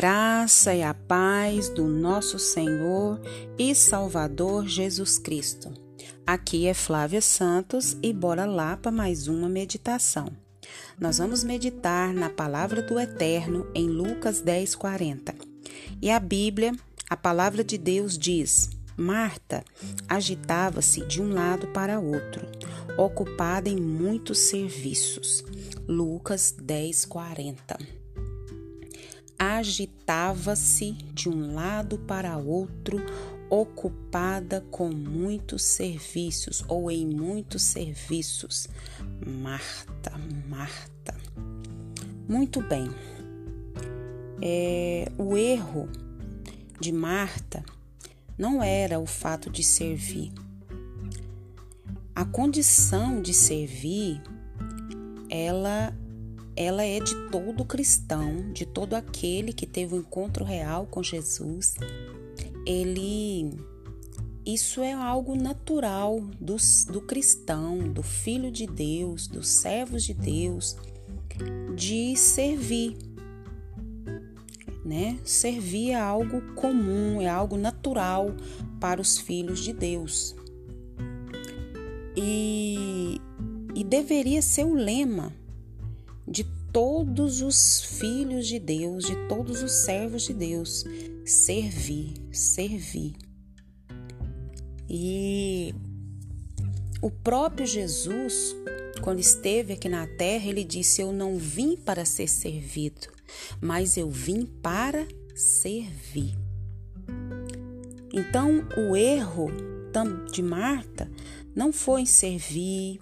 graça e a paz do nosso Senhor e Salvador Jesus Cristo. Aqui é Flávia Santos e bora lá para mais uma meditação. Nós vamos meditar na palavra do Eterno em Lucas 10:40. E a Bíblia, a palavra de Deus diz: Marta agitava-se de um lado para outro, ocupada em muitos serviços. Lucas 10:40 agitava-se de um lado para outro, ocupada com muitos serviços ou em muitos serviços. Marta, Marta. Muito bem. É, o erro de Marta não era o fato de servir. A condição de servir, ela ela é de todo cristão, de todo aquele que teve um encontro real com Jesus. Ele isso é algo natural do, do cristão, do filho de Deus, dos servos de Deus, de servir. Né? Servir é algo comum, é algo natural para os filhos de Deus. E, e deveria ser o lema de todos os filhos de Deus, de todos os servos de Deus. Servir, servir. E o próprio Jesus, quando esteve aqui na terra, ele disse: Eu não vim para ser servido, mas eu vim para servir. Então, o erro de Marta não foi em servir,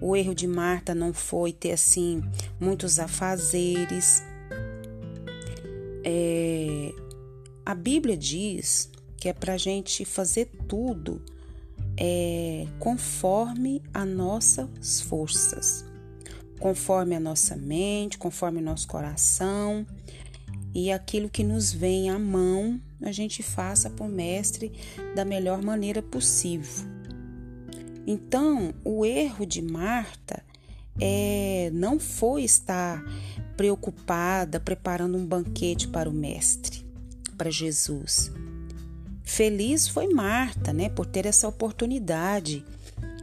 o erro de Marta não foi ter assim muitos afazeres. É, a Bíblia diz que é para a gente fazer tudo é, conforme as nossas forças, conforme a nossa mente, conforme o nosso coração e aquilo que nos vem à mão, a gente faça por mestre da melhor maneira possível. Então, o erro de Marta é, não foi estar preocupada preparando um banquete para o Mestre, para Jesus. Feliz foi Marta, né, por ter essa oportunidade.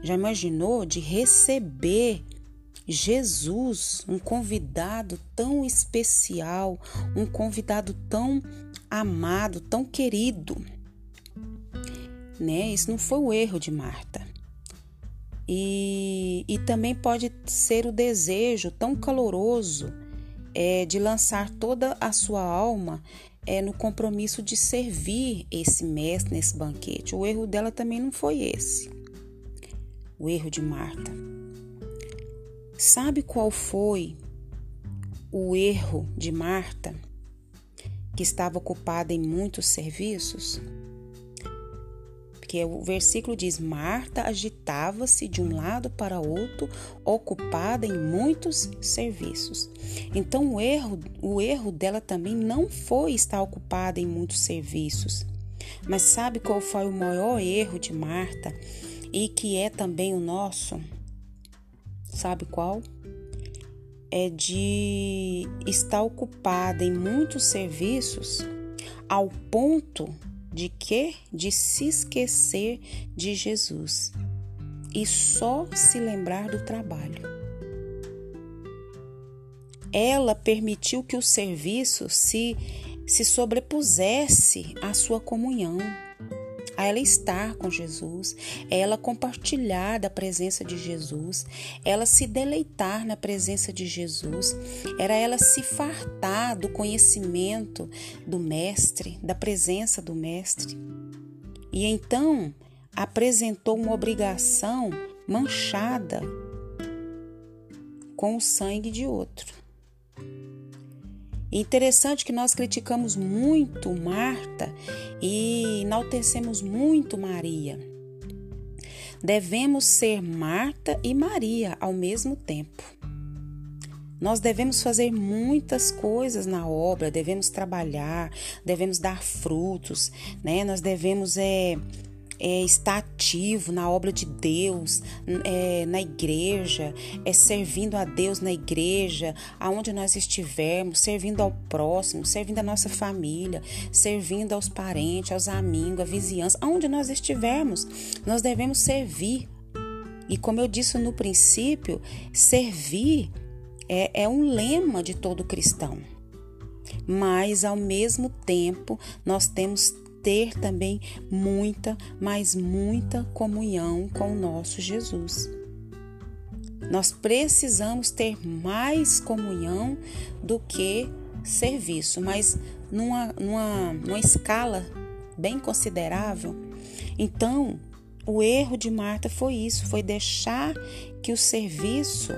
Já imaginou de receber Jesus, um convidado tão especial, um convidado tão amado, tão querido. Né? Isso não foi o erro de Marta. E, e também pode ser o desejo tão caloroso é, de lançar toda a sua alma é, no compromisso de servir esse mestre nesse banquete. O erro dela também não foi esse. O erro de Marta. Sabe qual foi o erro de Marta, que estava ocupada em muitos serviços? Porque o versículo diz: Marta agitava-se de um lado para outro, ocupada em muitos serviços. Então o erro, o erro dela também não foi estar ocupada em muitos serviços. Mas sabe qual foi o maior erro de Marta e que é também o nosso? Sabe qual? É de estar ocupada em muitos serviços ao ponto de que? De se esquecer de Jesus e só se lembrar do trabalho. Ela permitiu que o serviço se, se sobrepusesse à sua comunhão a ela estar com Jesus, ela compartilhar da presença de Jesus, ela se deleitar na presença de Jesus, era ela se fartar do conhecimento do Mestre, da presença do Mestre. E então apresentou uma obrigação manchada com o sangue de outro. Interessante que nós criticamos muito Marta e enaltecemos muito Maria. Devemos ser Marta e Maria ao mesmo tempo. Nós devemos fazer muitas coisas na obra, devemos trabalhar, devemos dar frutos, né? Nós devemos é, é, estar ativo na obra de Deus, é, na igreja, é servindo a Deus na igreja, aonde nós estivermos, servindo ao próximo, servindo a nossa família, servindo aos parentes, aos amigos, à vizinhança, aonde nós estivermos, nós devemos servir. E como eu disse no princípio, servir é, é um lema de todo cristão. Mas ao mesmo tempo, nós temos ter também muita, mas muita comunhão com o nosso Jesus. Nós precisamos ter mais comunhão do que serviço, mas numa, numa, numa escala bem considerável. Então, o erro de Marta foi isso, foi deixar que o serviço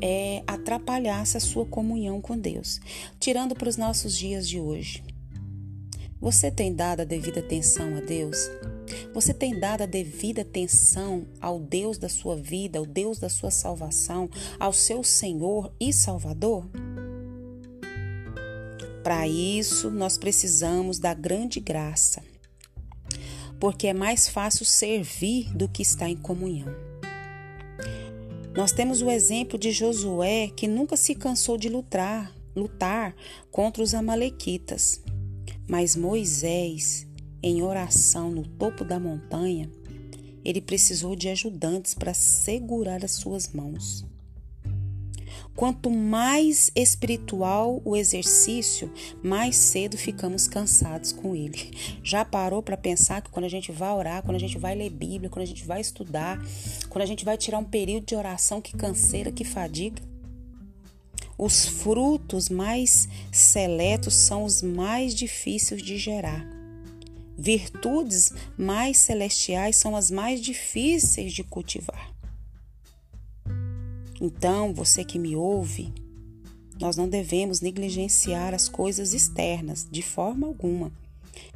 é, atrapalhasse a sua comunhão com Deus. Tirando para os nossos dias de hoje. Você tem dado a devida atenção a Deus? Você tem dado a devida atenção ao Deus da sua vida, ao Deus da sua salvação, ao seu Senhor e Salvador? Para isso, nós precisamos da grande graça, porque é mais fácil servir do que estar em comunhão. Nós temos o exemplo de Josué, que nunca se cansou de lutar, lutar contra os amalequitas. Mas Moisés, em oração no topo da montanha, ele precisou de ajudantes para segurar as suas mãos. Quanto mais espiritual o exercício, mais cedo ficamos cansados com ele. Já parou para pensar que quando a gente vai orar, quando a gente vai ler Bíblia, quando a gente vai estudar, quando a gente vai tirar um período de oração, que canseira, que fadiga? Os frutos mais seletos são os mais difíceis de gerar. Virtudes mais celestiais são as mais difíceis de cultivar. Então, você que me ouve, nós não devemos negligenciar as coisas externas de forma alguma.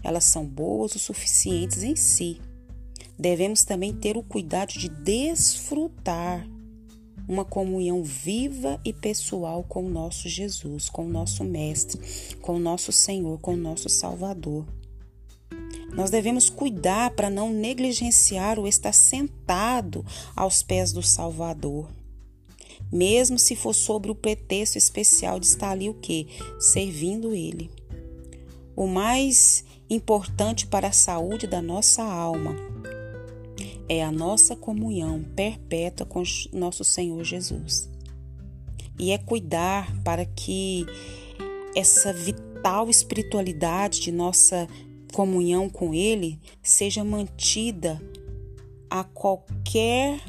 Elas são boas o suficientes em si. Devemos também ter o cuidado de desfrutar uma comunhão viva e pessoal com o nosso Jesus, com o nosso Mestre, com o nosso Senhor, com o nosso Salvador. Nós devemos cuidar para não negligenciar o estar sentado aos pés do Salvador. Mesmo se for sobre o pretexto especial de estar ali o quê? Servindo Ele. O mais importante para a saúde da nossa alma é a nossa comunhão perpétua com nosso Senhor Jesus. E é cuidar para que essa vital espiritualidade de nossa comunhão com Ele seja mantida a qualquer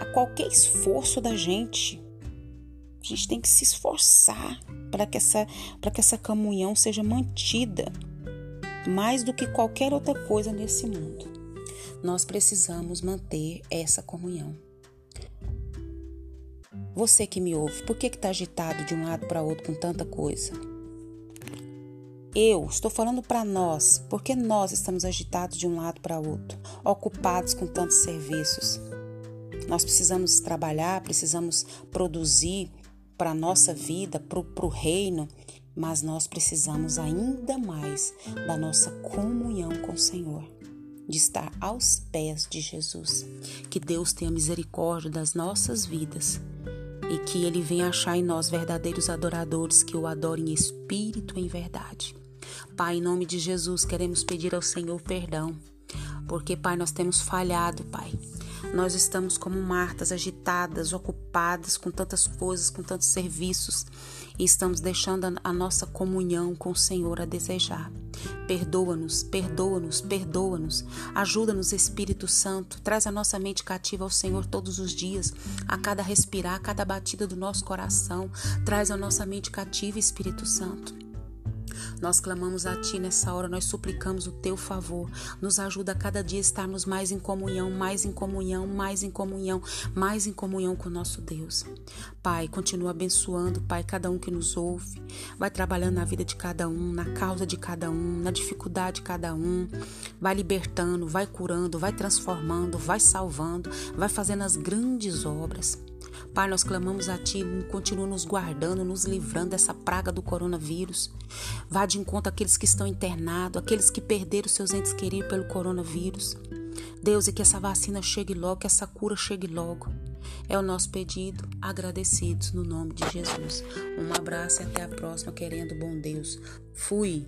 a qualquer esforço da gente. A gente tem que se esforçar para que essa para que essa comunhão seja mantida mais do que qualquer outra coisa nesse mundo nós precisamos manter essa comunhão. Você que me ouve, por que está agitado de um lado para outro com tanta coisa? Eu estou falando para nós, porque nós estamos agitados de um lado para outro, ocupados com tantos serviços. Nós precisamos trabalhar, precisamos produzir para a nossa vida, para o reino, mas nós precisamos ainda mais da nossa comunhão com o Senhor de estar aos pés de Jesus. Que Deus tenha misericórdia das nossas vidas e que Ele venha achar em nós verdadeiros adoradores que o adorem em espírito e em verdade. Pai, em nome de Jesus, queremos pedir ao Senhor perdão, porque, Pai, nós temos falhado, Pai. Nós estamos como Martas, agitadas, ocupadas com tantas coisas, com tantos serviços e estamos deixando a nossa comunhão com o Senhor a desejar. Perdoa-nos, perdoa-nos, perdoa-nos. Ajuda-nos, Espírito Santo. Traz a nossa mente cativa ao Senhor todos os dias, a cada respirar, a cada batida do nosso coração. Traz a nossa mente cativa, Espírito Santo. Nós clamamos a Ti nessa hora, nós suplicamos o Teu favor. Nos ajuda a cada dia estarmos mais em comunhão, mais em comunhão, mais em comunhão, mais em comunhão com o nosso Deus. Pai, continua abençoando, Pai, cada um que nos ouve. Vai trabalhando na vida de cada um, na causa de cada um, na dificuldade de cada um. Vai libertando, vai curando, vai transformando, vai salvando, vai fazendo as grandes obras. Pai, nós clamamos a Ti, continua nos guardando, nos livrando dessa praga do coronavírus. Vá de encontro àqueles que estão internados, aqueles que perderam seus entes queridos pelo coronavírus. Deus, e que essa vacina chegue logo, que essa cura chegue logo. É o nosso pedido, agradecidos no nome de Jesus. Um abraço e até a próxima, querendo bom Deus. Fui.